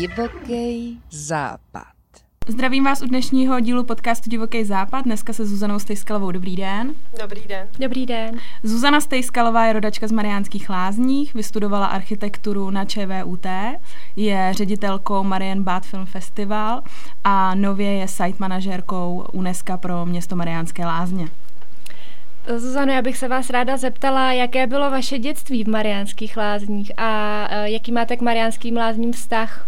Divoký západ. Zdravím vás u dnešního dílu podcastu Divoký západ. Dneska se Zuzanou Stejskalovou. Dobrý den. Dobrý den. Dobrý den. Zuzana Stejskalová je rodačka z Mariánských lázních, vystudovala architekturu na ČVUT, je ředitelkou Marian Bad Film Festival a nově je site manažérkou UNESCO pro město Mariánské lázně. Zuzano, já bych se vás ráda zeptala, jaké bylo vaše dětství v Mariánských lázních a e, jaký máte k Mariánským lázním vztah?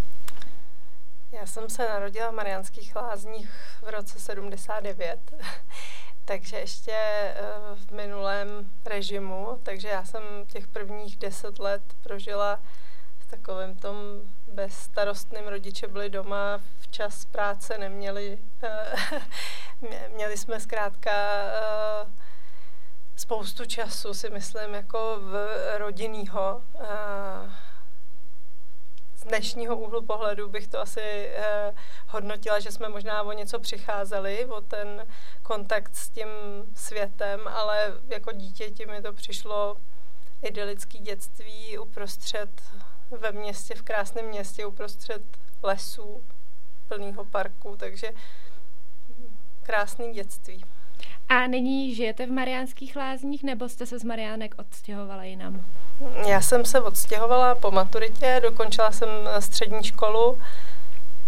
Já jsem se narodila v Mariánských lázních v roce 79, takže ještě e, v minulém režimu, takže já jsem těch prvních deset let prožila v takovém tom bezstarostným rodiče byli doma, včas práce neměli, e, měli jsme zkrátka spoustu času, si myslím, jako v rodinného. Z dnešního úhlu pohledu bych to asi eh, hodnotila, že jsme možná o něco přicházeli, o ten kontakt s tím světem, ale jako dítěti mi to přišlo idylický dětství uprostřed ve městě, v krásném městě, uprostřed lesů, plného parku, takže krásný dětství. A nyní žijete v Mariánských lázních, nebo jste se z Mariánek odstěhovala jinam? Já jsem se odstěhovala po maturitě, dokončila jsem střední školu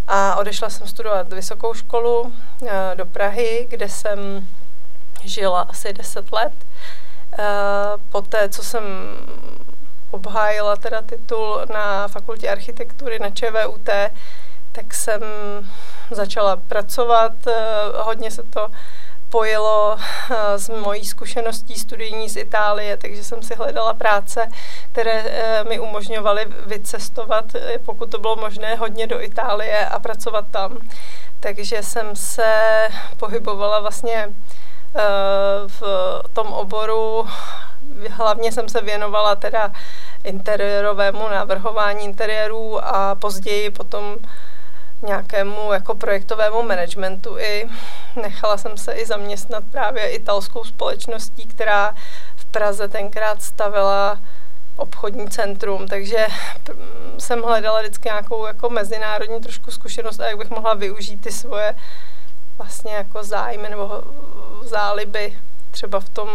a odešla jsem studovat vysokou školu eh, do Prahy, kde jsem žila asi 10 let. Eh, poté, co jsem obhájila teda titul na fakultě architektury na ČVUT, tak jsem začala pracovat. Eh, hodně se to spojilo eh, s mojí zkušeností studijní z Itálie, takže jsem si hledala práce, které eh, mi umožňovaly vycestovat, eh, pokud to bylo možné, hodně do Itálie a pracovat tam. Takže jsem se pohybovala vlastně v tom oboru, hlavně jsem se věnovala teda interiérovému navrhování interiérů a později potom nějakému jako projektovému managementu i nechala jsem se i zaměstnat právě italskou společností, která v Praze tenkrát stavila obchodní centrum, takže jsem hledala vždycky nějakou jako mezinárodní trošku zkušenost a jak bych mohla využít ty svoje vlastně jako zájmy nebo záliby třeba v tom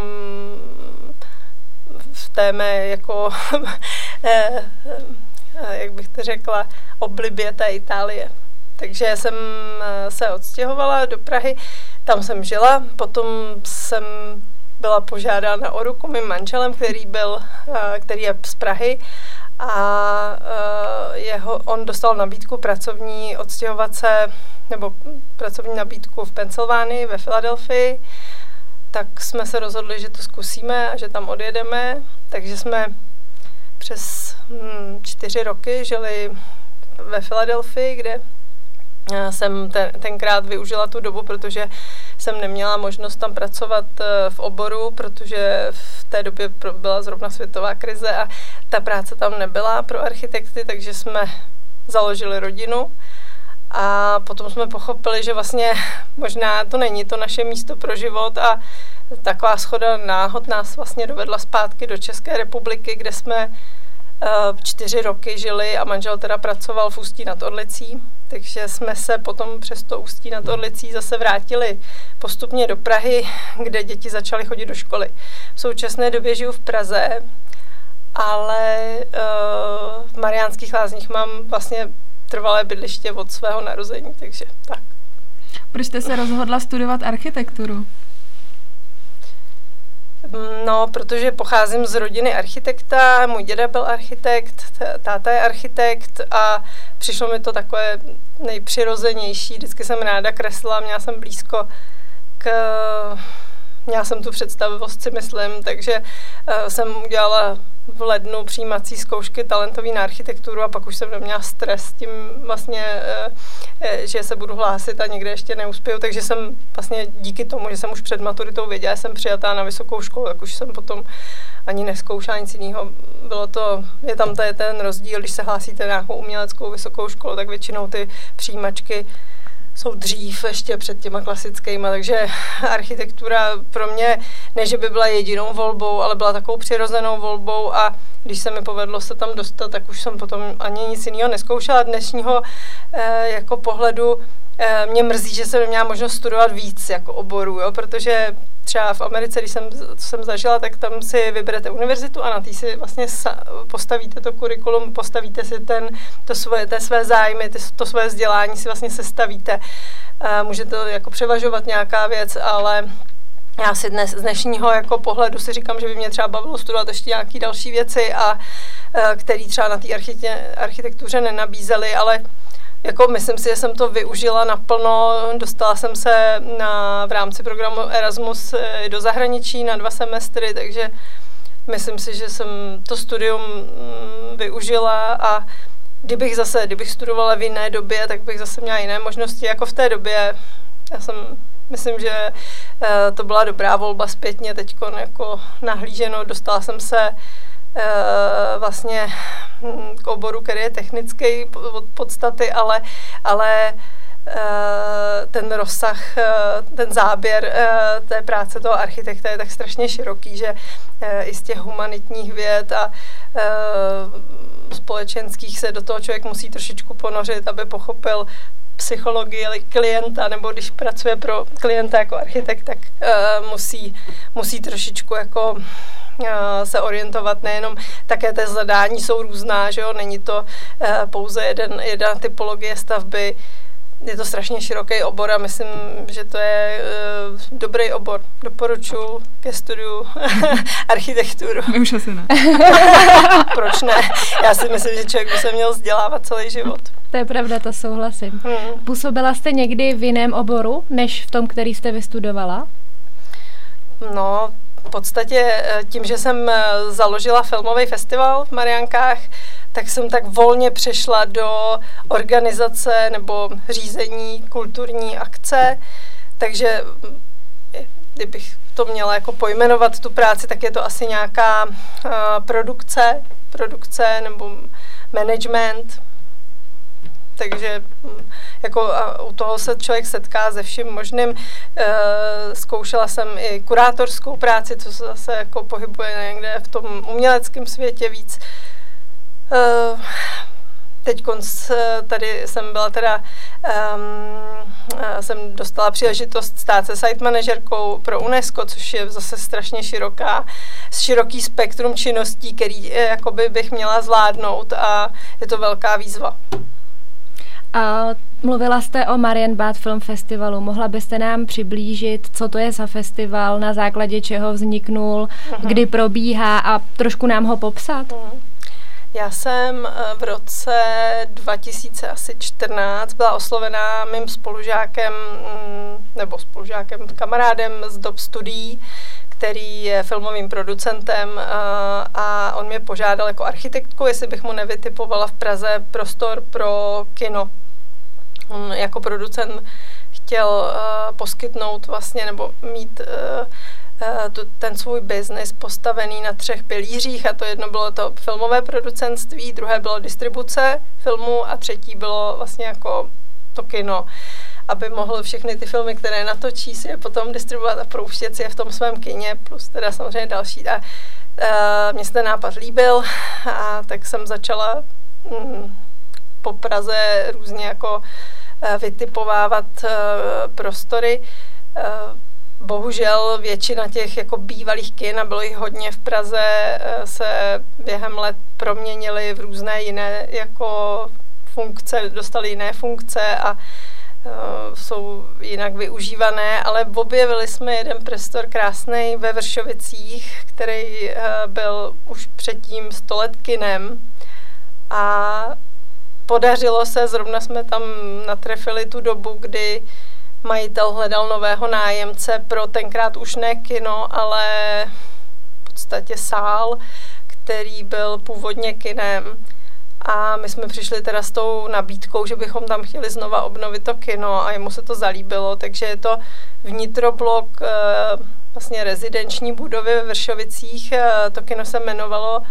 v té mé jako eh, eh, jak bych to řekla, oblibě té Itálie. Takže jsem eh, se odstěhovala do Prahy, tam jsem žila, potom jsem byla požádána o ruku mým manželem, který byl, eh, který je z Prahy a eh, jeho, on dostal nabídku pracovní odstěhovat se, nebo pracovní nabídku v Pensylvánii, ve Filadelfii, tak jsme se rozhodli, že to zkusíme a že tam odjedeme, takže jsme přes hm, čtyři roky žili ve Filadelfii, kde jsem ten, tenkrát využila tu dobu, protože jsem neměla možnost tam pracovat eh, v oboru, protože v té době byla zrovna světová krize a ta práce tam nebyla pro architekty, takže jsme založili rodinu. A potom jsme pochopili, že vlastně možná to není to naše místo pro život a taková schoda náhod nás vlastně dovedla zpátky do České republiky, kde jsme čtyři roky žili a manžel teda pracoval v Ústí nad Orlicí takže jsme se potom přes to Ústí nad Orlicí zase vrátili postupně do Prahy, kde děti začaly chodit do školy. V současné době žiju v Praze, ale uh, v Mariánských lázních mám vlastně trvalé bydliště od svého narození, takže tak. Proč jste se rozhodla studovat architekturu? No, protože pocházím z rodiny architekta, můj děda byl architekt, táta je architekt a přišlo mi to takové nejpřirozenější. Vždycky jsem ráda kreslila, měla jsem blízko k měla jsem tu představivost, si myslím, takže uh, jsem udělala v lednu přijímací zkoušky talentový na architekturu a pak už jsem neměla stres s tím vlastně, uh, že se budu hlásit a někde ještě neuspěju, takže jsem vlastně díky tomu, že jsem už před maturitou věděla, jsem přijatá na vysokou školu, tak už jsem potom ani neskoušela nic jiného. Bylo to, je tam ten rozdíl, když se hlásíte na nějakou uměleckou vysokou školu, tak většinou ty přijímačky jsou dřív ještě před těma klasickými, takže architektura pro mě ne, že by byla jedinou volbou, ale byla takovou přirozenou volbou a když se mi povedlo se tam dostat, tak už jsem potom ani nic jiného neskoušela. Dnešního eh, jako pohledu mě mrzí, že jsem neměla možnost studovat víc jako oboru, jo, protože třeba v Americe, když jsem, jsem zažila, tak tam si vyberete univerzitu a na té si vlastně postavíte to kurikulum, postavíte si ten, to svoje, té své zájmy, ty, to svoje vzdělání si vlastně sestavíte. Můžete jako převažovat nějaká věc, ale já si dnes, z dnešního jako pohledu si říkám, že by mě třeba bavilo studovat ještě nějaké další věci, a které třeba na té architektuře nenabízely, ale jako myslím si, že jsem to využila naplno. Dostala jsem se na, v rámci programu Erasmus eh, do zahraničí na dva semestry, takže myslím si, že jsem to studium mm, využila a kdybych zase, kdybych studovala v jiné době, tak bych zase měla jiné možnosti, jako v té době. Já jsem, myslím, že eh, to byla dobrá volba zpětně teď jako nahlíženo. Dostala jsem se Eh, vlastně k oboru, který je technický od podstaty, ale, ale eh, ten rozsah, eh, ten záběr té práce toho architekta je tak strašně široký, že i z těch humanitních věd a společenských se do toho člověk musí trošičku ponořit, aby pochopil psychologii klienta, nebo když pracuje pro klienta jako architekt, tak musí, musí trošičku jako Eh, se orientovat nejenom, také té zadání jsou různá, že jo, není to eh, pouze jeden, jedna typologie stavby, je to strašně široký obor a myslím, že to je uh, dobrý obor. Doporučuji ke studiu architekturu. My už asi ne. Proč ne? Já si myslím, že člověk by se měl vzdělávat celý život. To je pravda, to souhlasím. Hmm. Působila jste někdy v jiném oboru, než v tom, který jste vystudovala? No, podstatě eh, tím, že jsem eh, založila filmový festival v Mariankách, tak jsem tak volně přešla do organizace nebo řízení kulturní akce, takže eh, kdybych to měla jako pojmenovat tu práci, tak je to asi nějaká uh, produkce, produkce nebo management, takže hm, jako u toho se člověk setká se vším možným. E, zkoušela jsem i kurátorskou práci, co se zase jako pohybuje někde v tom uměleckém světě víc. E, teď tady jsem byla teda, um, jsem dostala příležitost stát se site manažerkou pro UNESCO, což je zase strašně široká, široký spektrum činností, který jakoby bych měla zvládnout a je to velká výzva. A mluvila jste o Marienbad Film Festivalu. Mohla byste nám přiblížit, co to je za festival, na základě čeho vzniknul, uh-huh. kdy probíhá a trošku nám ho popsat? Uh-huh. Já jsem eh, v roce 2014 byla oslovená mým spolužákem, mm, nebo spolužákem, kamarádem z dob studií, který je filmovým producentem a, eh, a on mě požádal jako architektku, jestli bych mu nevytipovala v Praze prostor pro kino. On jako producent chtěl uh, poskytnout vlastně nebo mít uh, uh, tu, ten svůj biznis postavený na třech pilířích a to jedno bylo to filmové producentství, druhé bylo distribuce filmu a třetí bylo vlastně jako to kino aby mohl všechny ty filmy, které natočí, si je potom distribuovat a prouštět si je v tom svém kině, plus teda samozřejmě další. A uh, mně se ten nápad líbil a tak jsem začala mm, po Praze různě jako uh, vytipovávat uh, prostory. Bohužel většina těch jako bývalých kin, a bylo jich hodně v Praze, se během let proměnily v různé jiné jako funkce, dostali jiné funkce a jsou jinak využívané, ale objevili jsme jeden prostor krásný ve Vršovicích, který eh, byl už předtím stoletkinem a podařilo se, zrovna jsme tam natrefili tu dobu, kdy majitel hledal nového nájemce pro tenkrát už ne kino, ale v podstatě sál, který byl původně kinem a my jsme přišli teda s tou nabídkou, že bychom tam chtěli znova obnovit to kino a jemu se to zalíbilo, takže je to vnitroblok eh, vlastně rezidenční budovy ve Vršovicích. Eh, to kino se jmenovalo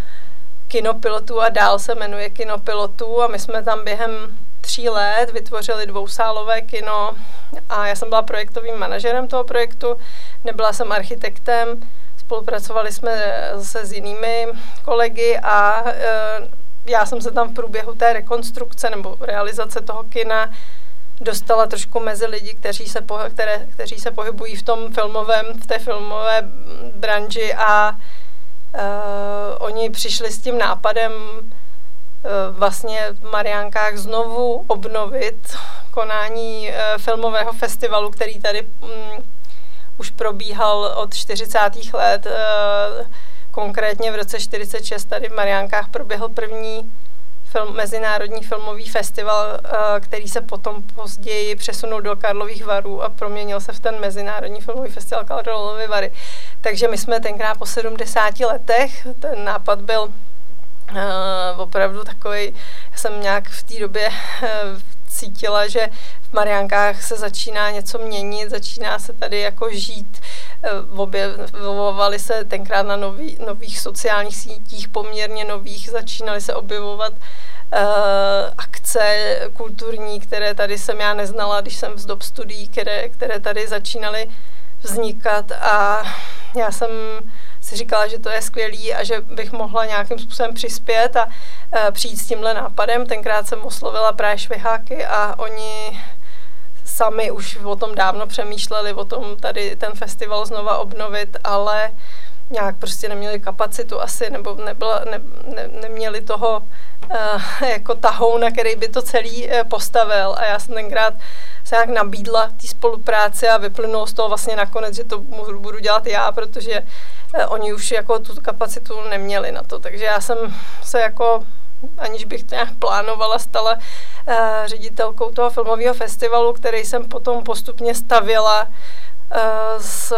Kino pilotů a dál se jmenuje Kino pilotů a my jsme tam během tří let vytvořili dvousálové kino a já jsem byla projektovým manažerem toho projektu, nebyla jsem architektem, spolupracovali jsme zase s jinými kolegy a e, já jsem se tam v průběhu té rekonstrukce nebo realizace toho kina dostala trošku mezi lidi, kteří se, po, které, kteří se pohybují v tom filmovém, v té filmové branži a uh, oni přišli s tím nápadem uh, vlastně v Mariánkách znovu obnovit konání uh, filmového festivalu, který tady um, už probíhal od 40. let. Uh, konkrétně v roce 46 tady v Mariánkách proběhl první film, Mezinárodní filmový festival, uh, který se potom později přesunul do Karlových varů a proměnil se v ten Mezinárodní filmový festival Karlovy vary. Takže my jsme tenkrát po 70 letech, ten nápad byl uh, opravdu takový, já jsem nějak v té době uh, cítila, že v Mariánkách se začíná něco měnit, začíná se tady jako žít. Objevovaly se tenkrát na nový, nových sociálních sítích, poměrně nových, začínaly se objevovat uh, akce kulturní, které tady jsem já neznala, když jsem z dob studií, které, které tady začínaly vznikat a já jsem si říkala, že to je skvělý a že bych mohla nějakým způsobem přispět a uh, přijít s tímhle nápadem. Tenkrát jsem oslovila právě šviháky a oni sami už o tom dávno přemýšleli, o tom tady ten festival znova obnovit, ale nějak prostě neměli kapacitu asi, nebo nebyla, ne, ne, neměli toho uh, jako tahouna, který by to celý uh, postavil. A já jsem tenkrát se nějak nabídla té spolupráci a vyplynulo z toho vlastně nakonec, že to budu dělat já, protože oni už jako tu kapacitu neměli na to. Takže já jsem se jako aniž bych to nějak plánovala, stala uh, ředitelkou toho filmového festivalu, který jsem potom postupně stavěla uh, s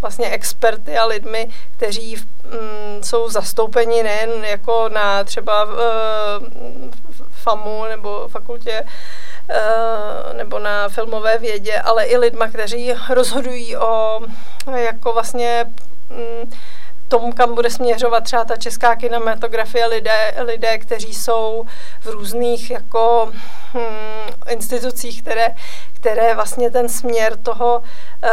vlastně experty a lidmi, kteří mm, jsou zastoupeni nejen jako na třeba uh, FAMu nebo fakultě uh, nebo na filmové vědě, ale i lidma, kteří rozhodují o jako vlastně tomu, kam bude směřovat třeba ta česká kinematografie, lidé, lidé kteří jsou v různých jako hm, institucích, které, které vlastně ten směr toho uh,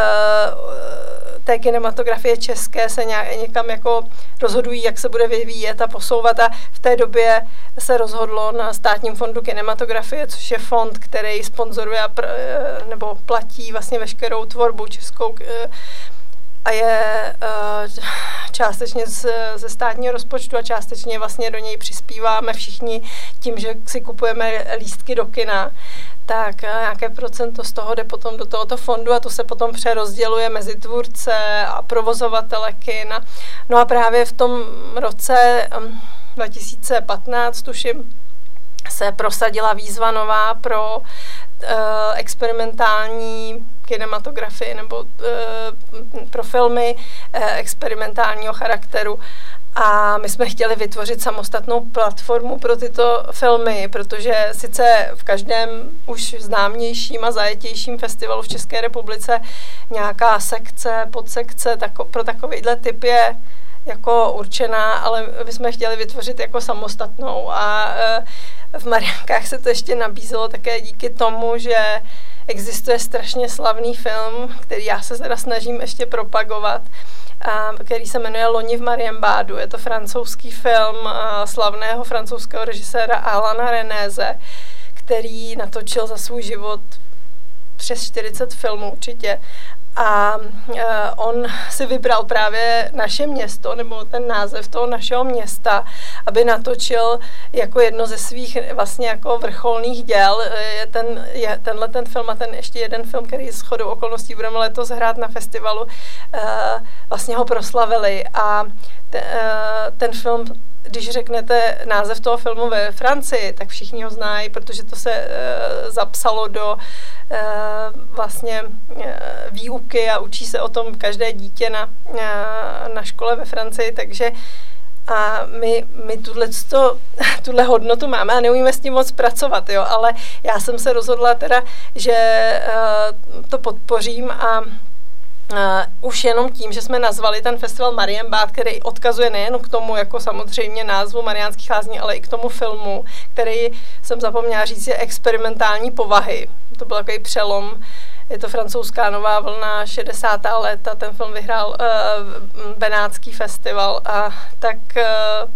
té kinematografie české se nějak, někam jako rozhodují, jak se bude vyvíjet a posouvat. A v té době se rozhodlo na státním fondu kinematografie, což je fond, který sponzoruje pr, eh, nebo platí vlastně veškerou tvorbu českou eh, a je uh, částečně z, ze státního rozpočtu a částečně vlastně do něj přispíváme všichni tím, že si kupujeme lístky do kina tak nějaké procento z toho jde potom do tohoto fondu a to se potom přerozděluje mezi tvůrce a provozovatele kin. No a právě v tom roce 2015, um, tuším, se prosadila výzva nová pro uh, experimentální kinematografii nebo uh, pro filmy uh, experimentálního charakteru. A my jsme chtěli vytvořit samostatnou platformu pro tyto filmy, protože sice v každém už známějším a zajetějším festivalu v České republice nějaká sekce, podsekce tako, pro takovýhle typ je jako určená, ale my jsme chtěli vytvořit jako samostatnou a e, v Mariankách se to ještě nabízelo také díky tomu, že existuje strašně slavný film, který já se teda snažím ještě propagovat, který se jmenuje Loni v Marienbádu. Je to francouzský film slavného francouzského režiséra Alana Renéze, který natočil za svůj život přes 40 filmů určitě a uh, on si vybral právě naše město, nebo ten název toho našeho města, aby natočil jako jedno ze svých vlastně jako vrcholných děl. Je ten, je tenhle ten film a ten ještě jeden film, který s chodou okolností budeme letos hrát na festivalu, uh, vlastně ho proslavili. A te, ten film když řeknete název toho filmu ve Francii, tak všichni ho znají, protože to se uh, zapsalo do uh, vlastně uh, výuky a učí se o tom každé dítě na, uh, na škole ve Francii, takže a my, my tuhle hodnotu máme a neumíme s tím moc pracovat, jo, ale já jsem se rozhodla teda, že uh, to podpořím a Uh, už jenom tím, že jsme nazvali ten festival Marienbad, který odkazuje nejen k tomu, jako samozřejmě názvu Mariánských lázní, ale i k tomu filmu, který jsem zapomněla říct, je experimentální povahy. To byl takový přelom. Je to francouzská nová vlna 60. léta, ten film vyhrál uh, Benátský festival a tak uh,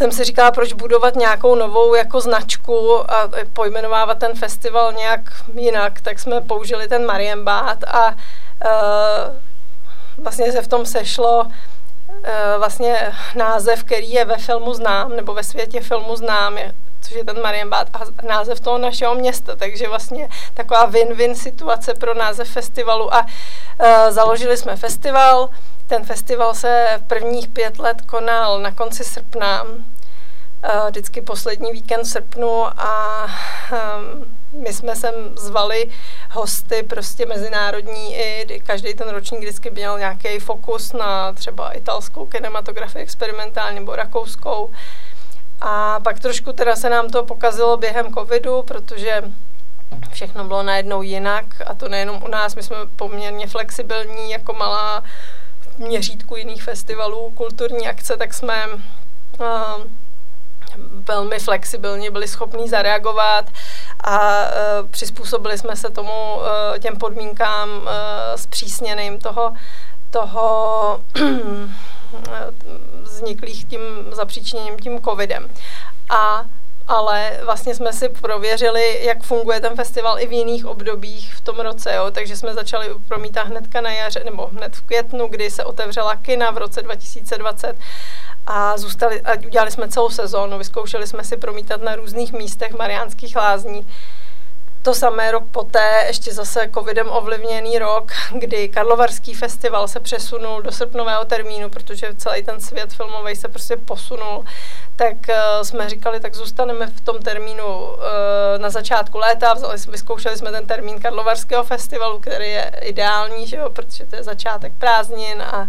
jsem si říkala, proč budovat nějakou novou jako značku a pojmenovávat ten festival nějak jinak, tak jsme použili ten Marienbad a uh, vlastně se v tom sešlo uh, vlastně název, který je ve filmu znám, nebo ve světě filmu znám, je, což je ten Marienbad a název toho našeho města, takže vlastně taková win-win situace pro název festivalu a uh, založili jsme festival, ten festival se prvních pět let konal na konci srpna, vždycky poslední víkend srpnu a um, my jsme sem zvali hosty prostě mezinárodní i každý ten ročník vždycky měl nějaký fokus na třeba italskou kinematografii experimentální nebo rakouskou. A pak trošku teda se nám to pokazilo během covidu, protože všechno bylo najednou jinak a to nejenom u nás, my jsme poměrně flexibilní jako malá měřítku jiných festivalů, kulturní akce, tak jsme velmi flexibilně byli schopní zareagovat a uh, přizpůsobili jsme se tomu uh, těm podmínkám uh, zpřísněným toho, toho vzniklých tím zapříčiněním tím covidem. A ale vlastně jsme si prověřili, jak funguje ten festival i v jiných obdobích v tom roce, jo? takže jsme začali promítat hnedka na jaře, nebo hned v květnu, kdy se otevřela kina v roce 2020 a zůstali, a udělali jsme celou sezónu, vyzkoušeli jsme si promítat na různých místech Mariánských lázní. To samé rok poté, ještě zase covidem ovlivněný rok, kdy Karlovarský festival se přesunul do srpnového termínu, protože celý ten svět filmový se prostě posunul, tak uh, jsme říkali, tak zůstaneme v tom termínu uh, na začátku léta, vzali, vyzkoušeli jsme ten termín Karlovarského festivalu, který je ideální, že jo, protože to je začátek prázdnin a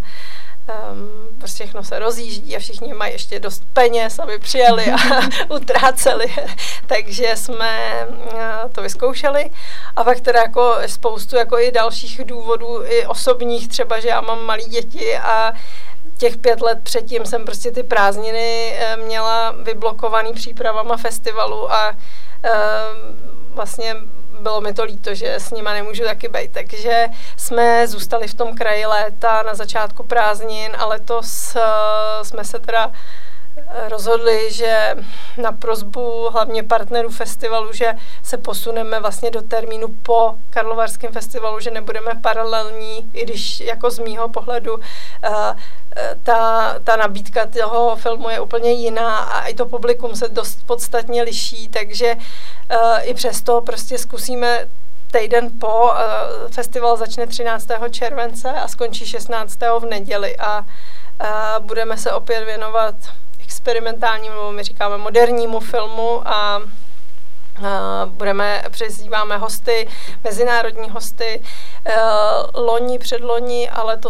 um, prostě všechno se rozjíždí a všichni mají ještě dost peněz, aby přijeli a utráceli. Takže jsme uh, to vyzkoušeli. A pak teda jako spoustu jako i dalších důvodů, i osobních třeba, že já mám malé děti a těch pět let předtím jsem prostě ty prázdniny eh, měla vyblokovaný přípravama festivalu a uh, vlastně bylo mi to líto, že s nima nemůžu taky být. Takže jsme zůstali v tom kraji léta na začátku prázdnin a letos jsme se teda rozhodli, že na prozbu hlavně partnerů festivalu, že se posuneme vlastně do termínu po Karlovarském festivalu, že nebudeme paralelní, i když jako z mýho pohledu uh, ta, ta nabídka toho filmu je úplně jiná a i to publikum se dost podstatně liší, takže uh, i přesto prostě zkusíme týden po, festival začne 13. července a skončí 16. v neděli a budeme se opět věnovat experimentálnímu, nebo my říkáme modernímu filmu a budeme, přizýváme hosty, mezinárodní hosty, uh, loni, předloni, ale to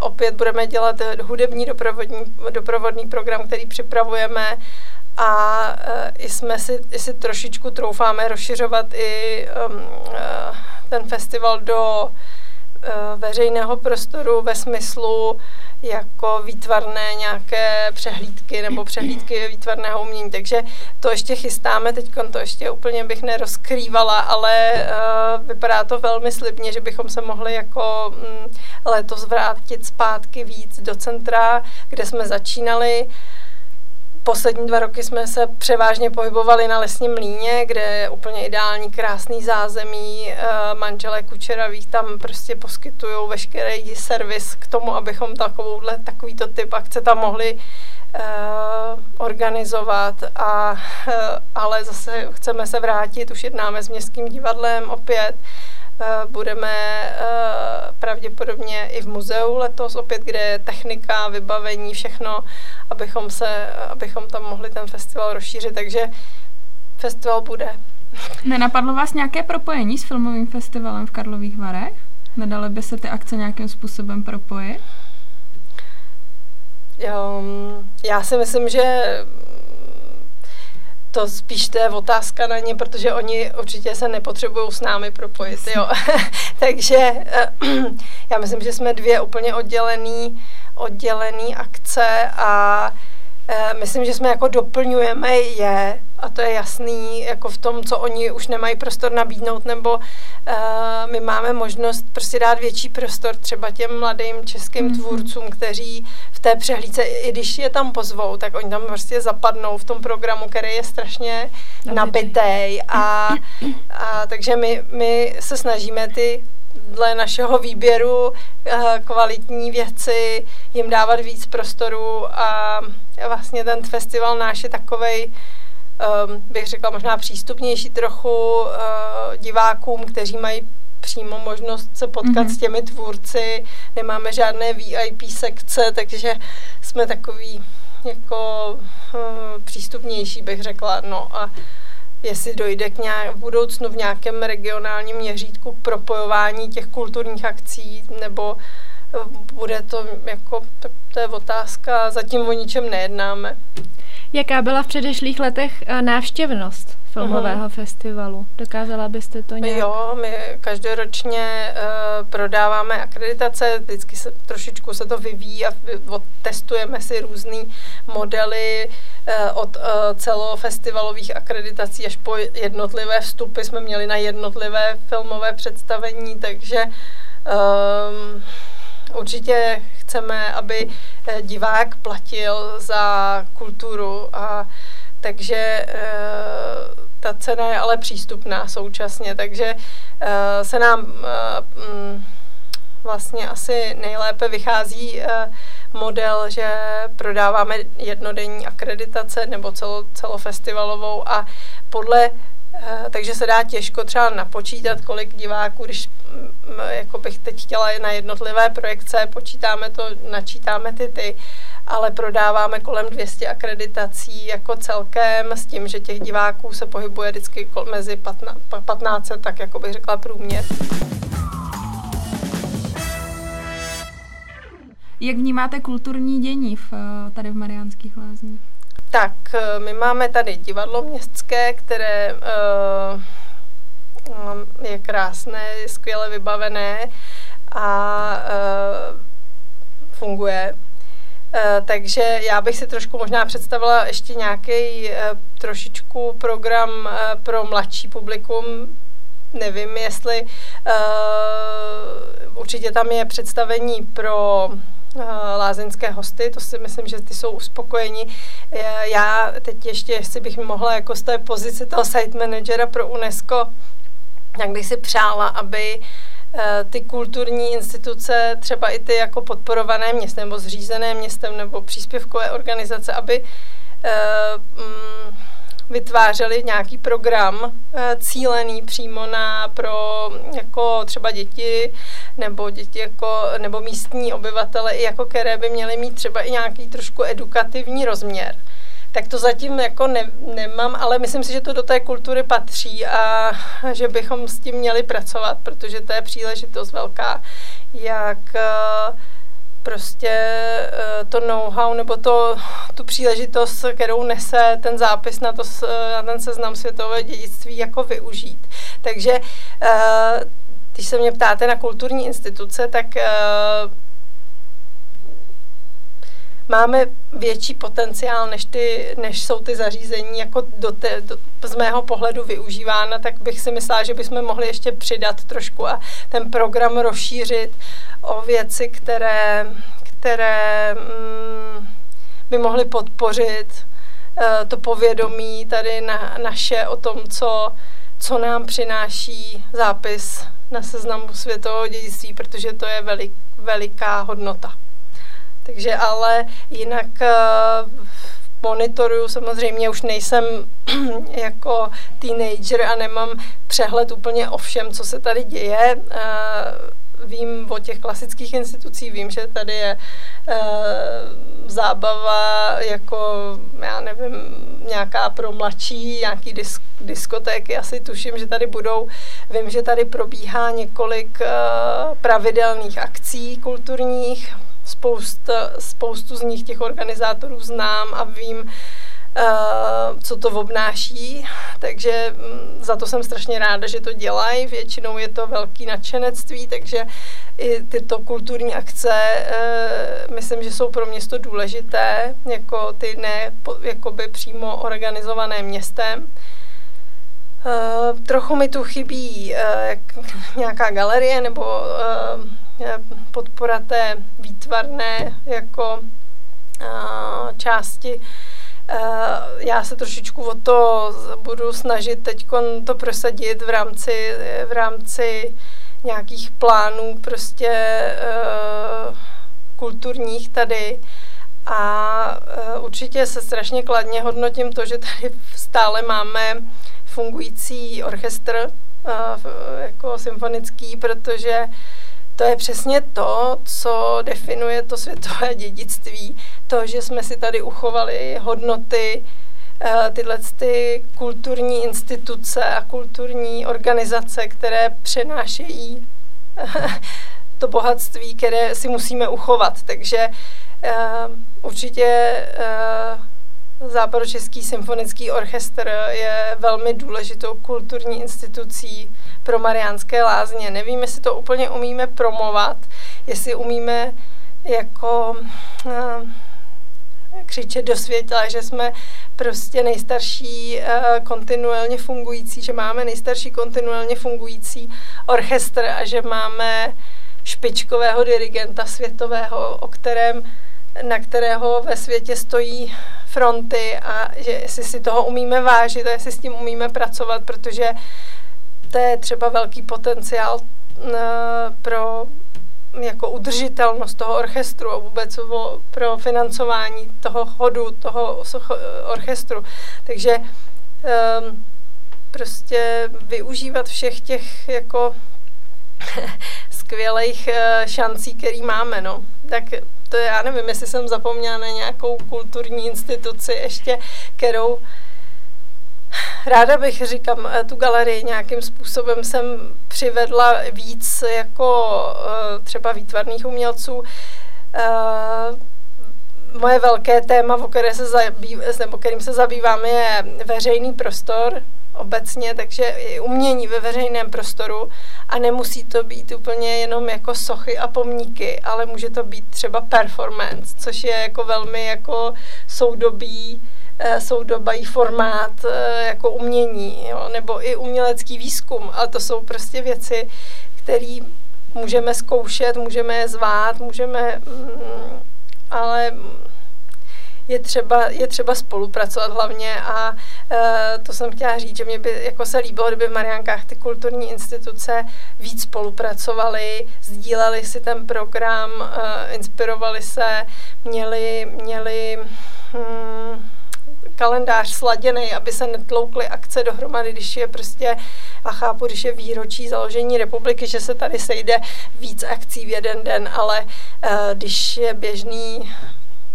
opět budeme dělat hudební doprovodní, doprovodný program, který připravujeme a i jsme si, si trošičku troufáme rozšiřovat i uh, ten festival do veřejného prostoru ve smyslu jako výtvarné nějaké přehlídky nebo přehlídky výtvarného umění. Takže to ještě chystáme, teď to ještě úplně bych nerozkrývala, ale uh, vypadá to velmi slibně, že bychom se mohli jako um, letos vrátit zpátky víc do centra, kde jsme začínali. Uh, Poslední dva roky jsme se převážně pohybovali na lesním mlíně, kde je úplně ideální, krásný zázemí. Eh, manželé Kučeravých tam prostě poskytují veškerý servis k tomu, abychom takovouhle, takovýto typ akce tam mohli uh, organizovat. A, uh, ale zase chceme se vrátit, už jednáme s Městským divadlem opět. Uh, budeme uh, pravděpodobně i v muzeu letos opět, kde je technika, vybavení, všechno abychom, se, abychom tam mohli ten festival rozšířit, takže festival bude. Nenapadlo vás nějaké propojení s filmovým festivalem v Karlových Varech? Nedaly by se ty akce nějakým způsobem propojit? Um, já si myslím, že to spíš to je otázka na ně, protože oni určitě se nepotřebují s námi propojit, jo. Takže já myslím, že jsme dvě úplně oddělený, oddělený akce a Eh, myslím, že jsme jako doplňujeme je a to je jasný jako v tom, co oni už nemají prostor nabídnout, nebo uh, my máme možnost prostě dát větší prostor třeba těm mladým českým mm-hmm. tvůrcům, kteří v té přehlídce, i když je tam pozvou, tak oni tam prostě zapadnou v tom programu, který je strašně nabitý a, a takže my, my se snažíme ty dle našeho výběru eh, kvalitní věci, jim dávat víc prostoru a vlastně ten festival náš je takovej, um, bych řekla možná přístupnější trochu uh, divákům, kteří mají přímo možnost se potkat mm-hmm. s těmi tvůrci, nemáme žádné VIP sekce, takže jsme takový jako uh, přístupnější, bych řekla. No a jestli dojde k nějak, v budoucnu v nějakém regionálním měřítku k propojování těch kulturních akcí, nebo eh, bude to jako, tak to je otázka, zatím o ničem nejednáme. Jaká byla v předešlých letech eh, návštěvnost filmového uh-huh. festivalu? Dokázala byste to nějak? Jo, my každoročně uh, prodáváme akreditace, vždycky se, trošičku se to vyvíjí a testujeme si různé modely uh, od uh, celofestivalových akreditací až po jednotlivé vstupy jsme měli na jednotlivé filmové představení, takže um, určitě chceme, aby divák platil za kulturu a takže e, ta cena je ale přístupná současně, takže e, se nám e, m, vlastně asi nejlépe vychází model, že prodáváme jednodenní akreditace nebo celo, celofestivalovou a podle takže se dá těžko třeba napočítat, kolik diváků, když jako bych teď chtěla na jednotlivé projekce, počítáme to, načítáme ty ty, ale prodáváme kolem 200 akreditací jako celkem s tím, že těch diváků se pohybuje vždycky mezi 15, 15 tak jako bych řekla průměr. Jak vnímáte kulturní dění v, tady v Mariánských lázních? Tak, eh, my máme tady divadlo městské, které uh, je krásné, je skvěle vybavené a uh, funguje. Uh, takže já bych si trošku možná představila ještě nějaký uh, trošičku program uh, pro mladší publikum. Nevím, jestli určitě tam je představení pro lázeňské hosty, to si myslím, že ty jsou uspokojeni. Já teď ještě, jestli bych mohla jako z té pozice toho site managera pro UNESCO, tak bych si přála, aby Eh, ty kulturní instituce, třeba i ty jako podporované městem nebo zřízené městem nebo příspěvkové organizace, aby eh, mm, vytvářeli nějaký program eh, cílený přímo na pro jako třeba děti nebo děti jako, nebo místní obyvatele, i jako které by měly mít třeba i nějaký trošku edukativní rozměr. Tak to zatím jako ne, nemám, ale myslím si, že to do té kultury patří a že bychom s tím měli pracovat, protože to je příležitost velká, jak eh, prostě eh, to know-how nebo to, tu příležitost, kterou nese ten zápis na, to, na ten seznam světového dědictví, jako využít. Takže eh, když se mě ptáte na kulturní instituce, tak máme větší potenciál, než, ty, než jsou ty zařízení jako do te, do, z mého pohledu využívána, tak bych si myslela, že bychom mohli ještě přidat trošku a ten program rozšířit o věci, které, které mm, by mohly podpořit uh, to povědomí tady na, naše o tom, co, co nám přináší zápis na seznamu světového dědictví, protože to je velik, veliká hodnota. Takže ale jinak uh, monitoruju samozřejmě, už nejsem jako teenager a nemám přehled úplně o všem, co se tady děje. Uh, vím o těch klasických institucích, vím, že tady je uh, zábava jako, já nevím, nějaká pro mladší, nějaký disk, diskotéky, asi tuším, že tady budou. Vím, že tady probíhá několik pravidelných akcí kulturních, Spousta, spoustu z nich těch organizátorů znám a vím, co to obnáší, takže mm, za to jsem strašně ráda, že to dělají. Většinou je to velký nadšenectví, takže i tyto kulturní akce, myslím, že jsou pro město důležité, jako ty ne jakoby přímo organizované městem. Uh, trochu mi tu chybí uh, nějaká galerie nebo podpora té výtvarné jako uh, části. Uh, já se trošičku o to budu snažit teď to prosadit v rámci, v rámci nějakých plánů prostě uh, kulturních tady. A uh, určitě se strašně kladně hodnotím to, že tady stále máme fungující orchestr jako symfonický, protože to je přesně to, co definuje to světové dědictví. To, že jsme si tady uchovali hodnoty, tyhle ty kulturní instituce a kulturní organizace, které přenášejí to bohatství, které si musíme uchovat. Takže určitě Západočeský symfonický orchestr je velmi důležitou kulturní institucí pro Mariánské lázně. Nevím, jestli to úplně umíme promovat, jestli umíme jako uh, křičet do světla, že jsme prostě nejstarší uh, kontinuálně fungující, že máme nejstarší kontinuálně fungující orchestr a že máme špičkového dirigenta světového, o kterém na kterého ve světě stojí fronty a že jestli si toho umíme vážit a jestli s tím umíme pracovat, protože to je třeba velký potenciál eh, pro jako udržitelnost toho orchestru a vůbec pro financování toho chodu, toho orchestru. Takže um, prostě využívat všech těch jako skvělých uh, šancí, který máme, no. Tak to já nevím, jestli jsem zapomněla na nějakou kulturní instituci ještě, kterou Ráda bych, říkám, eh, tu galerii nějakým způsobem jsem přivedla víc jako eh, třeba výtvarných umělců. Moje velké téma, o které se zabýv, nebo kterým se zabývám, je veřejný prostor, obecně, takže i umění ve veřejném prostoru. A nemusí to být úplně jenom jako sochy a pomníky, ale může to být třeba performance, což je jako velmi jako soudobý eh, soudobý formát eh, jako umění, jo, nebo i umělecký výzkum, ale to jsou prostě věci, které můžeme zkoušet, můžeme je zvát, můžeme, mm, ale je třeba, je třeba spolupracovat hlavně a e, to jsem chtěla říct, že mě by jako se líbilo, kdyby v Mariánkách ty kulturní instituce víc spolupracovaly, sdíleli si ten program, e, inspirovali se, měli, měli hmm, kalendář sladěný, aby se netloukly akce dohromady, když je prostě, a chápu, když je výročí založení republiky, že se tady sejde víc akcí v jeden den, ale uh, když je běžný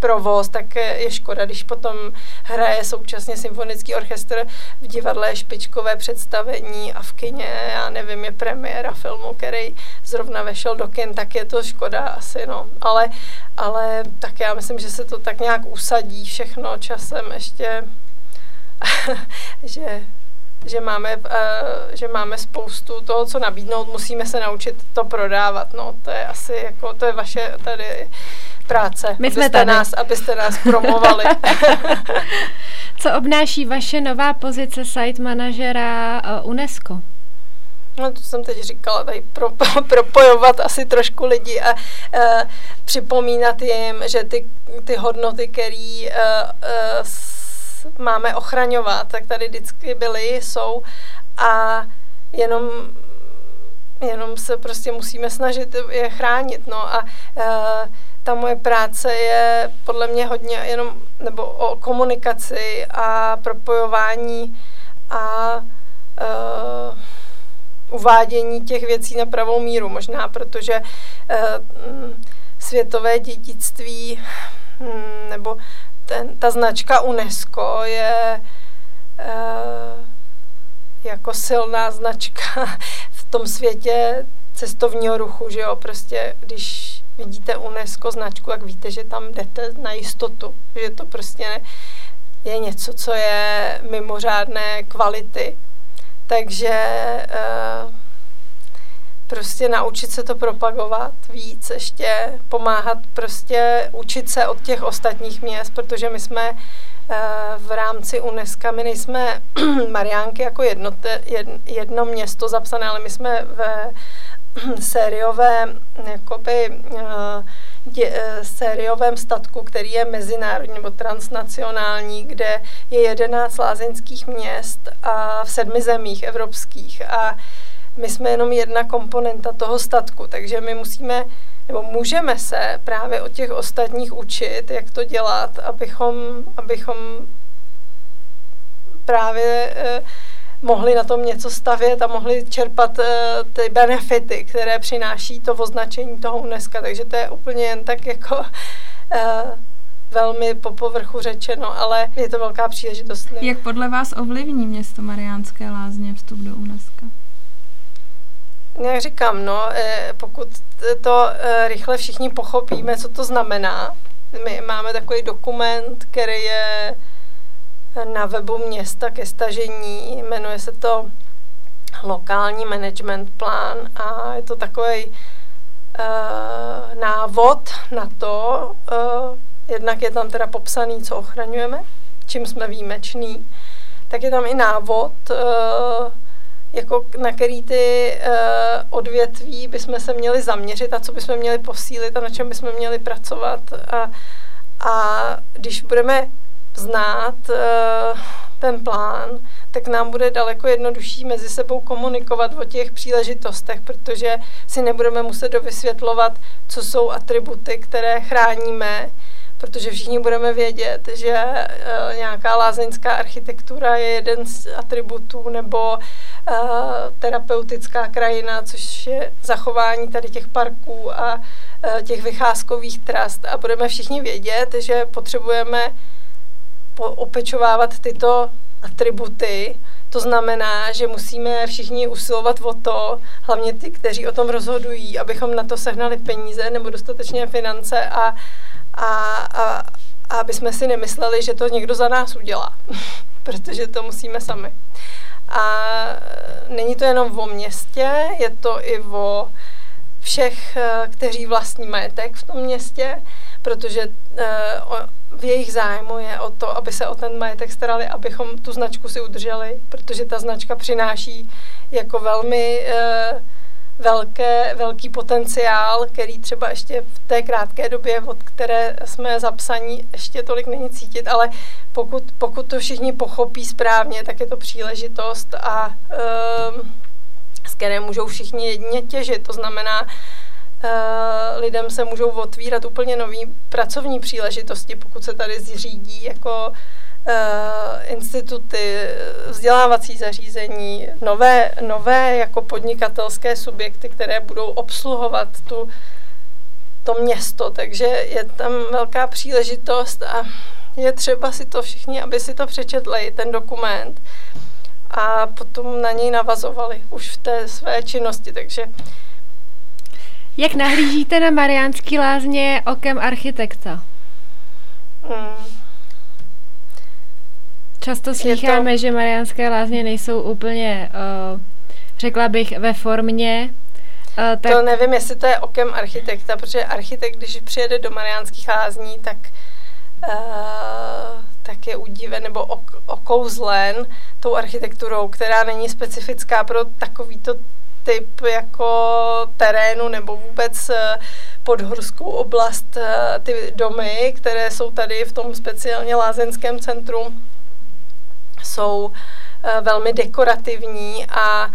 provoz, tak je škoda, když potom hraje současně symfonický orchestr v divadle špičkové představení a v kině, já nevím, je premiéra filmu, který zrovna vešel do kin, tak je to škoda asi, no. Ale, ale tak já myslím, že se to tak nějak usadí všechno časem ještě, že že máme, uh, že máme spoustu toho, co nabídnout, musíme se naučit to prodávat, no, to je asi jako, to je vaše tady práce, My jsme tady. nás, abyste nás promovali. Co obnáší vaše nová pozice site manažera uh, UNESCO? No to jsem teď říkala, tady pro, propojovat asi trošku lidi a uh, připomínat jim, že ty, ty hodnoty, které uh, uh, máme ochraňovat, tak tady vždycky byly, jsou a jenom jenom se prostě musíme snažit je chránit, no a uh, ta moje práce je podle mě hodně jenom nebo o komunikaci a propojování a uh, uvádění těch věcí na pravou míru. Možná protože uh, světové dědictví um, nebo ten, ta značka UNESCO je uh, jako silná značka v tom světě cestovního ruchu, že jo, prostě když vidíte UNESCO značku, jak víte, že tam jdete na jistotu, že to prostě je něco, co je mimořádné kvality. Takže prostě naučit se to propagovat víc, ještě pomáhat prostě učit se od těch ostatních měst, protože my jsme eh, v rámci UNESCO, my nejsme Mariánky jako jedno, jedno město zapsané, ale my jsme ve sériové jakoby, eh, dě, eh, sériovém statku, který je mezinárodní nebo transnacionální, kde je 11 lázeňských měst a v sedmi zemích evropských. A my jsme jenom jedna komponenta toho statku, takže my musíme nebo můžeme se právě od těch ostatních učit, jak to dělat, abychom, abychom právě eh, mohli na tom něco stavět a mohli čerpat eh, ty benefity, které přináší to označení toho UNESCO. Takže to je úplně jen tak jako eh, velmi po povrchu řečeno, ale je to velká příležitost. Jak podle vás ovlivní město Mariánské lázně vstup do UNESCO? Jak říkám, no, eh, pokud to eh, rychle všichni pochopíme, co to znamená, my máme takový dokument, který je na webu města ke stažení, jmenuje se to lokální management plán a je to takový uh, návod na to, uh, jednak je tam teda popsaný, co ochraňujeme, čím jsme výjimeční, tak je tam i návod, uh, jako na který ty uh, odvětví bychom se měli zaměřit a co bychom měli posílit a na čem bychom měli pracovat. A, a když budeme znát uh, ten plán, tak nám bude daleko jednodušší mezi sebou komunikovat o těch příležitostech, protože si nebudeme muset dovysvětlovat, co jsou atributy, které chráníme, protože všichni budeme vědět, že e, nějaká lázeňská architektura je jeden z atributů, nebo e, terapeutická krajina, což je zachování tady těch parků a těch vycházkových trast. A budeme všichni vědět, že potřebujeme opečovávat tyto atributy, to znamená, že musíme všichni usilovat o to, hlavně ty, kteří o tom rozhodují, abychom na to sehnali peníze nebo dostatečně finance a, a, a, a aby jsme si nemysleli, že to někdo za nás udělá, protože to musíme sami. A není to jenom o městě, je to i o všech, eh, kteří vlastní majetek v tom městě, protože eh, v jejich zájmu je o to, aby se o ten majetek starali, abychom tu značku si udrželi, protože ta značka přináší jako velmi uh, velké, velký potenciál, který třeba ještě v té krátké době, od které jsme zapsaní, ještě tolik není cítit, ale pokud, pokud to všichni pochopí správně, tak je to příležitost a um, z které můžou všichni jedině těžit. To znamená, lidem se můžou otvírat úplně nové pracovní příležitosti, pokud se tady zřídí jako Eh, instituty, vzdělávací zařízení, nové, nové jako podnikatelské subjekty, které budou obsluhovat tu, to město. Takže je tam velká příležitost a je třeba si to všichni, aby si to přečetli, ten dokument a potom na něj navazovali už v té své činnosti. Takže jak nahlížíte na Mariánský lázně okem architekta? Hmm. Často slycháme, to... že Mariánské lázně nejsou úplně, uh, řekla bych, ve formě. Uh, tak... To nevím, jestli to je okem architekta, protože architekt, když přijede do Mariánských lázní, tak uh, tak je udiven nebo ok, okouzlen tou architekturou, která není specifická pro takovýto typ jako terénu nebo vůbec podhorskou oblast, ty domy, které jsou tady v tom speciálně lázeňském centru jsou eh, velmi dekorativní a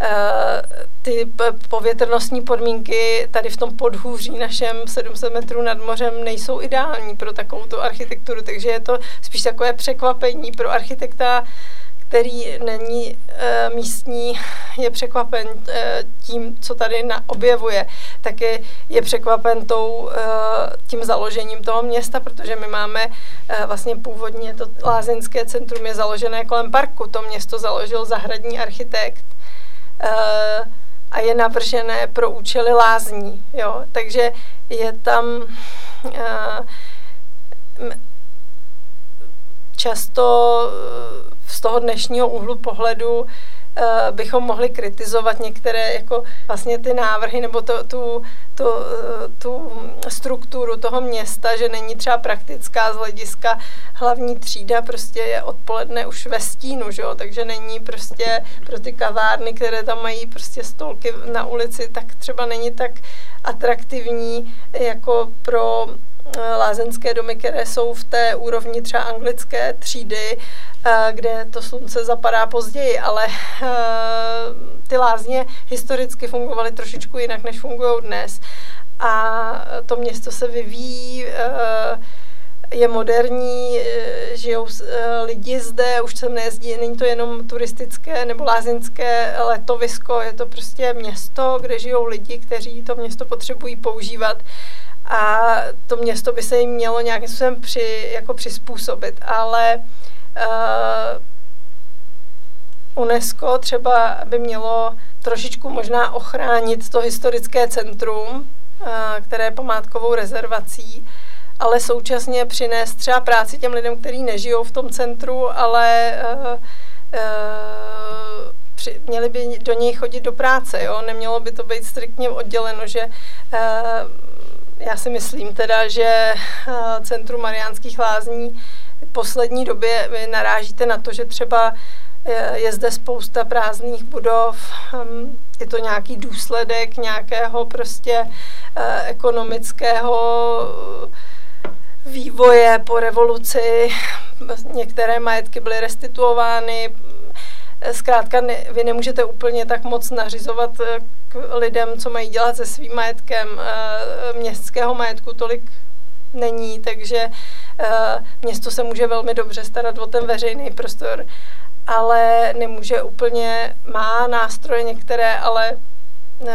eh, ty povětrnostní podmínky tady v tom podhůří našem 700 metrů nad mořem nejsou ideální pro takovou tu architekturu, takže je to spíš takové překvapení pro architekta, který není e, místní, je překvapen e, tím, co tady na, objevuje, tak je, překvapen tou, e, tím založením toho města, protože my máme e, vlastně původně to lázeňské centrum je založené kolem parku. To město založil zahradní architekt e, a je navržené pro účely lázní. Jo? Takže je tam e, často z toho dnešního úhlu pohledu Eh, bychom mohli kritizovat některé jako vlastně ty návrhy nebo to, tu, tu, eh, tu strukturu toho města, že není třeba praktická z hlediska hlavní třída prostě je odpoledne už ve stínu, že jo? takže není prostě pro ty kavárny, které tam mají prostě stolky na ulici, tak třeba není tak atraktivní jako pro eh, lázeňské domy, které jsou v té úrovni třeba anglické třídy, kde to slunce zapadá později, ale eh, ty lázně historicky fungovaly trošičku jinak, než fungují dnes. A to město se vyvíjí, eh, je moderní, žijou lidi zde, už sem nejezdí, není to jenom turistické nebo lázeňské letovisko, je to prostě město, kde žijou lidi, kteří to město potřebují používat a to město by se jim mělo nějakým způsobem při, jako přizpůsobit, ale Uh, UNESCO třeba by mělo trošičku možná ochránit to historické centrum, uh, které je památkovou rezervací, ale současně přinést třeba práci těm lidem, kteří nežijou v tom centru, ale při, měli by do něj chodit do práce. Jo? Nemělo by to být striktně odděleno, že já si myslím teda, že Centrum Mariánských lázní poslední době vy narážíte na to, že třeba je zde spousta prázdných budov, hm, je to nějaký důsledek nějakého prostě eh, ekonomického vývoje po revoluci. Některé majetky byly restituovány. Zkrátka vy nemůžete úplně tak moc nařizovat eh, k lidem, co mají dělat se svým majetkem. Eh, městského majetku tolik není, takže Eh, město se může velmi dobře starat o ten veřejný prostor, ale nemůže úplně, má nástroje některé, ale eh,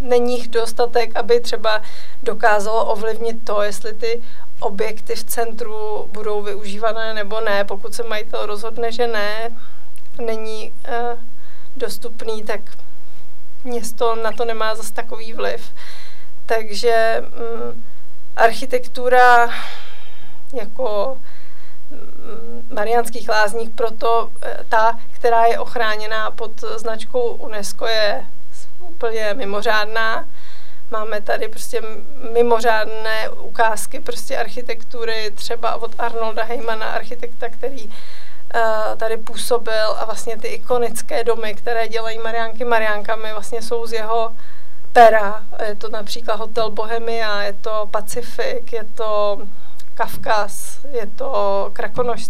není jich dostatek, aby třeba dokázalo ovlivnit to, jestli ty objekty v centru budou využívané nebo ne. Pokud se majitel rozhodne, že ne, není uh, dostupný, tak město na to nemá zase takový vliv. Takže um, architektura jako mm, Mariánských lázních, proto eh, ta, která je ochráněná pod značkou UNESCO, je úplně mimořádná. Máme tady prostě mimořádné ukázky prostě architektury, třeba od Arnolda Heymana, architekta, který uh, tady působil a vlastně ty ikonické domy, které dělají Mariánky Mariánkami, vlastně jsou z jeho pera. Je to například Hotel Bohemia, je to Pacifik, je to Kavkaz, je to Krakonoš.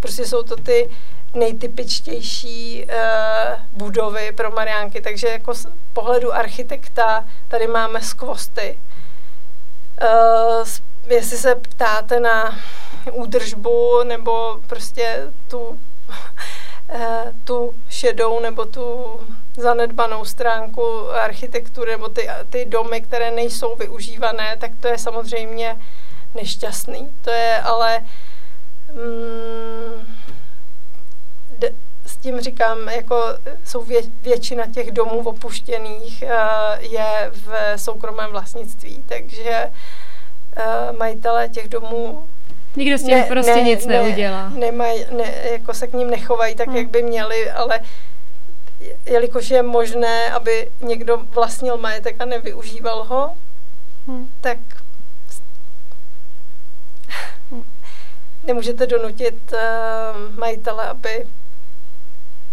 Prostě jsou to ty nejtypičtější uh, budovy pro Mariánky, takže jako z pohledu architekta tady máme skvosty. Uh, jestli se ptáte na údržbu nebo prostě tu, tu šedou nebo tu zanedbanou stránku architektury nebo ty, ty domy, které nejsou využívané, tak to je samozřejmě nešťastný. To je ale mm, d- s tím říkám, jako jsou vě, většina těch domů opuštěných uh, je v soukromém vlastnictví, takže uh, majitelé těch domů Nikdo s tím ne, prostě ne, nic ne, neudělá. Nemaj, ne, jako se k ním nechovají tak, hmm. jak by měli, ale jelikož je možné, aby někdo vlastnil majetek a nevyužíval ho, hmm. tak nemůžete donutit uh, majitele, aby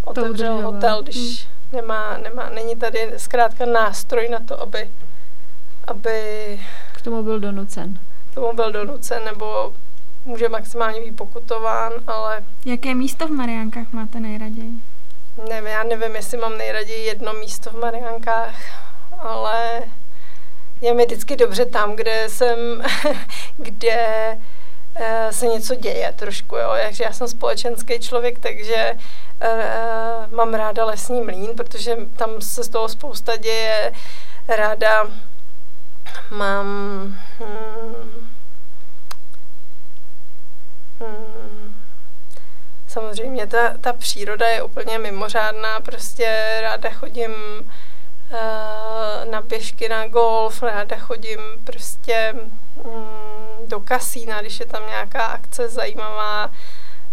otevřel hotel, když hmm. nemá, nemá, není tady zkrátka nástroj na to, aby, aby k tomu byl donucen. K tomu byl donucen, nebo může maximálně být pokutován, ale... Jaké místo v Mariánkách máte nejraději? Nevím, já nevím, jestli mám nejraději jedno místo v Mariánkách, ale je mi vždycky dobře tam, kde jsem, kde uh, se něco děje trošku, jo. Takže já jsem společenský člověk, takže uh, mám ráda lesní mlín, protože tam se z toho spousta děje. Ráda mám hmm, samozřejmě ta, ta příroda je úplně mimořádná, prostě ráda chodím uh, na běžky, na golf, ráda chodím prostě um, do kasína, když je tam nějaká akce zajímavá.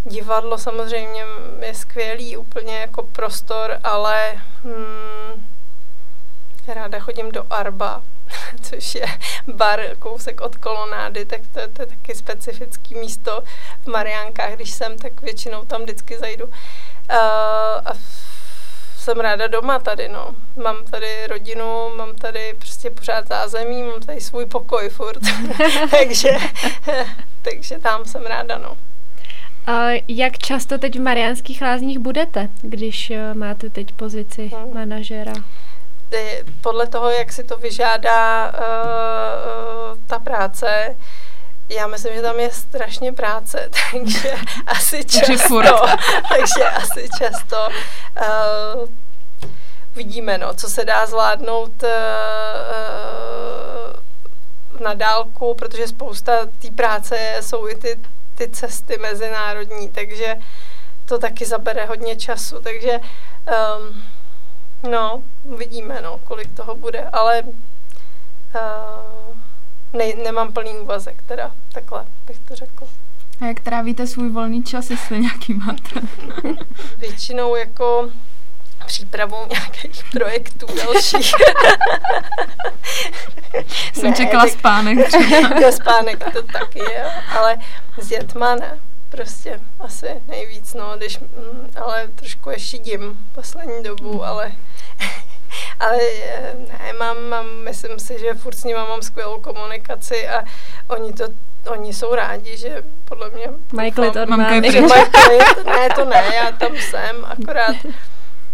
Divadlo samozřejmě je skvělý, úplně jako prostor, ale hmm, ráda chodím do Arba, což je bar kousek od kolonády, tak to, to je taky specifický místo v Mariánkách, když jsem, tak většinou tam vždycky zajdu. Uh, a jsem ráda doma tady, no. Mám tady rodinu, mám tady prostě pořád zázemí, mám tady svůj pokoj furt. takže, takže tam jsem ráda, no. A jak často teď v Mariánských lázních budete, když eh, máte teď pozici hmm. manažera? Podle toho, jak si to vyžádá uh, uh, ta práce, já myslím, že tam je strašně práce, takže asi často, takže asi často uh, vidíme, no, co se dá zvládnout uh, na dálku, protože spousta té práce jsou i ty, ty cesty mezinárodní, takže to taky zabere hodně času, takže um, no, vidíme, no, kolik toho bude, ale uh, ne, nemám plný úvazek, teda takhle bych to řekla. A jak trávíte svůj volný čas, jestli nějaký máte? Většinou jako přípravou nějakých projektů dalších. Jsem ne, čekala tak, spánek třeba. spánek to taky je, ale s dětma ne. Prostě asi nejvíc, no, když, mm, ale trošku je šidím poslední dobu, ale ale eh, ne, mám, mám, myslím si, že furt s nimi mám skvělou komunikaci a oni to Oni jsou rádi, že podle mě... Mají klid od mámy. Ne, to ne, já tam jsem, akorát...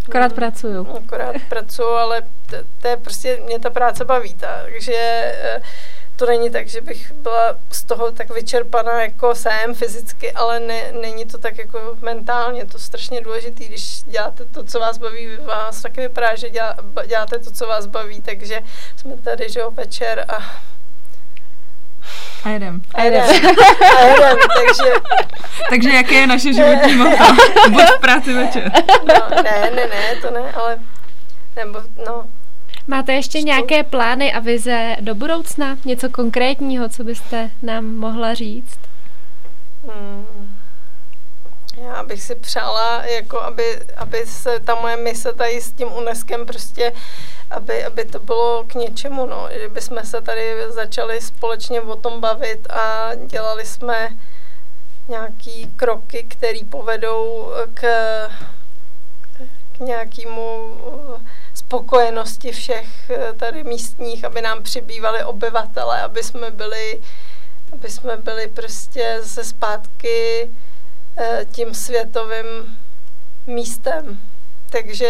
Akorát pracuju. Akorát pracuju, ale to, to je prostě, mě ta práce baví, takže eh, to není tak, že bych byla z toho tak vyčerpaná jako jsem fyzicky, ale ne, není to tak jako mentálně, to strašně důležité, když děláte to, co vás baví, vás taky vypadá, že dělá, děláte to, co vás baví, takže jsme tady, že jo, večer a a jedem. A jedem. A jedem, takže... takže jaké je naše životní motto? Buď v práci večer. No, ne, ne, ne, to ne, ale... Nebo, no, Máte ještě nějaké plány a vize do budoucna? Něco konkrétního, co byste nám mohla říct? Hmm. Já bych si přála, jako aby, aby se ta moje mise tady s tím UNESCO prostě, aby, aby to bylo k něčemu, no. Kdyby jsme se tady začali společně o tom bavit a dělali jsme nějaký kroky, které povedou k, k nějakému spokojenosti všech eh, tady místních, aby nám přibývali obyvatele, aby jsme byli, aby jsme byli prostě zase zpátky eh, tím světovým místem. Takže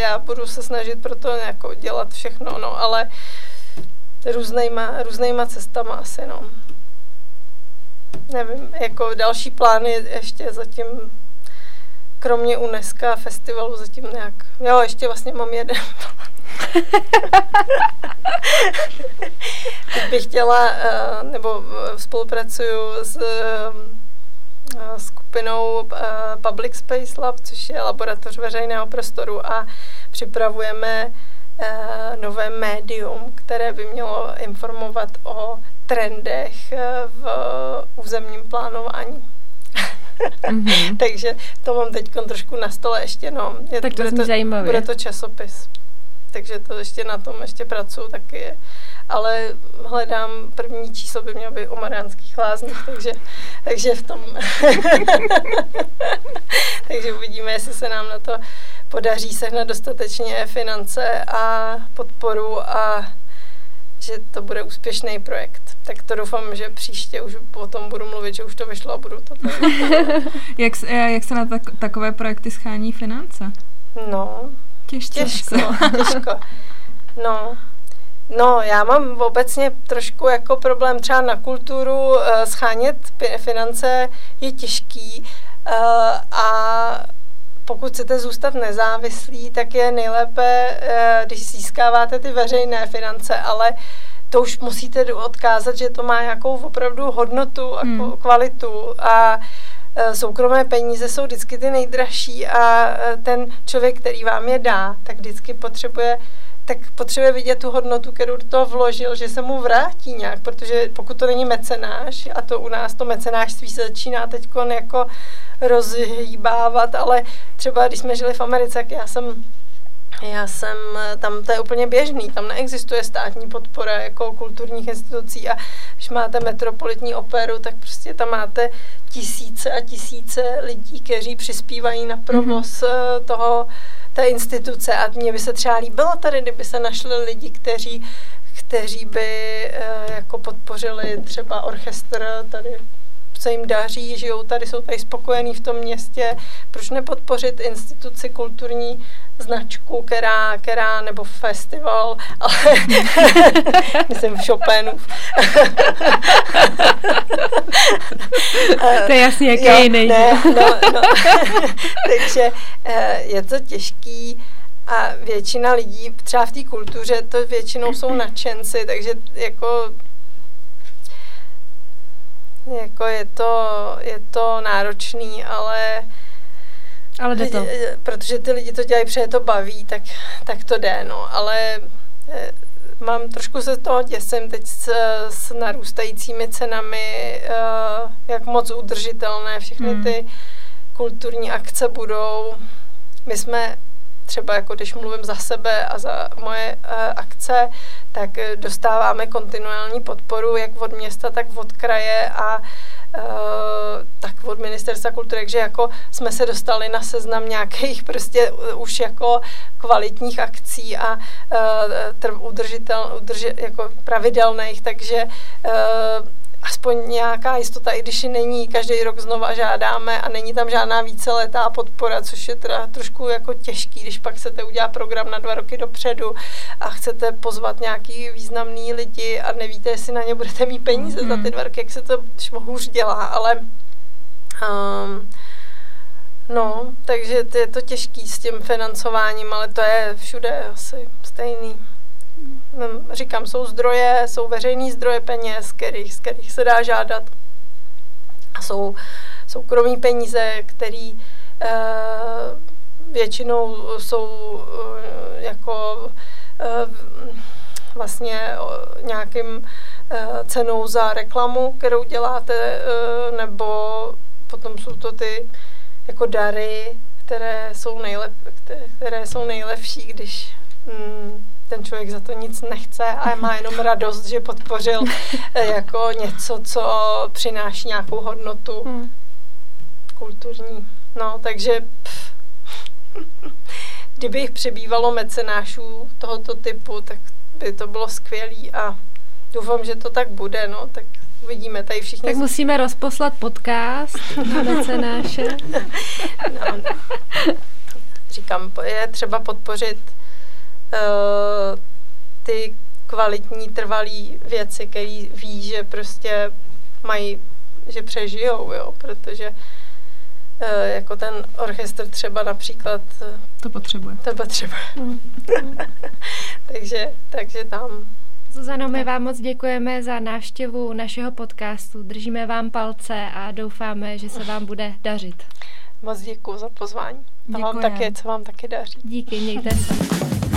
já budu se snažit pro to jako dělat všechno, no, ale různýma, různýma cestama asi, no. Nevím, jako další plány ještě zatím kromě UNESCO festivalu zatím nějak, jo, ještě vlastně mám jeden. Teď bych chtěla, eh, nebo spolupracuju s eh, skupinou eh, Public Space Lab, což je laboratoř veřejného prostoru a připravujeme nové médium, které by mělo informovat o trendech v územním plánování mm-hmm. Takže to mám teď trošku na stole ještě, no. Je, tak to bude, to, zajímavě. bude to časopis. Takže to ještě na tom ještě pracuju taky. Ale hledám, první číslo by mělo být o Mariánských lázních, takže, takže v tom. takže uvidíme, jestli se nám na to podaří sehnat dostatečně finance a podporu a že to bude úspěšný projekt. Tak to doufám, že příště už o tom budu mluvit, že už to vyšlo a budu to jak, eh, jak se na tak, takové projekty schání finance? No, Těžce těžko, těžko. No, No, já mám obecně trošku jako problém třeba na kulturu, uh, schánět finance je těžký uh, a pokud chcete zůstat nezávislí, tak je nejlépe, uh, když získáváte ty veřejné finance, ale to už musíte odkázat, že to má nějakou opravdu hodnotu a hmm. kvalitu a soukromé peníze jsou vždycky ty nejdražší a ten člověk, který vám je dá, tak vždycky potřebuje tak potřebuje vidět tu hodnotu, kterou do toho vložil, že se mu vrátí nějak, protože pokud to není mecenáš, a to u nás to mecenášství se začíná teď jako rozhýbávat, ale třeba když jsme žili v Americe, tak já jsem já jsem, tam to je úplně běžný, tam neexistuje státní podpora jako kulturních institucí a když máte metropolitní operu, tak prostě tam máte tisíce a tisíce lidí, kteří přispívají na provoz mm-hmm. toho, té instituce a mně by se třeba líbilo tady, kdyby se našli lidi, kteří kteří by eh, jako podpořili třeba orchestr tady se jim daří, žijou tady, jsou tady spokojení v tom městě. Proč nepodpořit instituci kulturní značku, která, která nebo festival, ale myslím Chopinův. to je jasně, jaký jiný. Ne, no, no. Takže eh, je to těžký a většina lidí, třeba v té kultuře, to většinou jsou nadšenci, takže jako jako je to, je to náročný, ale ale jde to. Protože ty lidi to dělají, protože to baví, tak, tak to jde, no. Ale eh, mám trošku se toho děsím teď s, s narůstajícími cenami, eh, jak moc udržitelné všechny hmm. ty kulturní akce budou. My jsme třeba jako když mluvím za sebe a za moje uh, akce, tak dostáváme kontinuální podporu jak od města, tak od kraje a uh, tak od ministerstva kultury, takže jako jsme se dostali na seznam nějakých prostě už jako kvalitních akcí a uh, udržitel, udrži, jako pravidelných, takže aspoň nějaká jistota, i když ji není, každý rok znova žádáme a není tam žádná víceletá podpora, což je teda trošku jako těžký, když pak chcete udělat program na dva roky dopředu a chcete pozvat nějaký významný lidi a nevíte, jestli na ně budete mít peníze mm-hmm. za ty mhm. dva roky, jak se to hůř dělá, ale um, no, takže je to těžký s tím financováním, ale to je všude asi stejný. Říkám, jsou zdroje, jsou veřejný zdroje peněz, kterých, z kterých se dá žádat. A jsou soukromí peníze, které e, většinou jsou e, jako e, vlastně nějakým cenou za reklamu, kterou děláte, nebo potom jsou to ty jako dary, které jsou, nejlep, které jsou nejlepší, když mm, ten člověk za to nic nechce a má jenom radost, že podpořil eh, jako něco, co přináší nějakou hodnotu hmm. kulturní. No, takže pff, kdyby jich přebývalo mecenášů tohoto typu, tak by to bylo skvělé a doufám, že to tak bude, no, tak uvidíme tady všichni. Tak musíme rozposlat podcast na mecenáše. no, říkám, je třeba podpořit ty kvalitní, trvalý věci, který ví, že prostě mají, že přežijou, jo, protože uh, jako ten orchestr třeba například eh, to potřebuje. To potřebuje. Mm. takže, takže tam. Zuzano, my vám moc děkujeme za návštěvu našeho podcastu. Držíme vám palce a doufáme, že se vám bude dařit. Moc děkuji za pozvání. A vám taky, co vám taky daří. Díky, mějte se.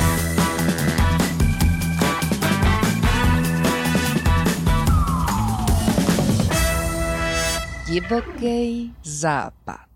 Divoký západ.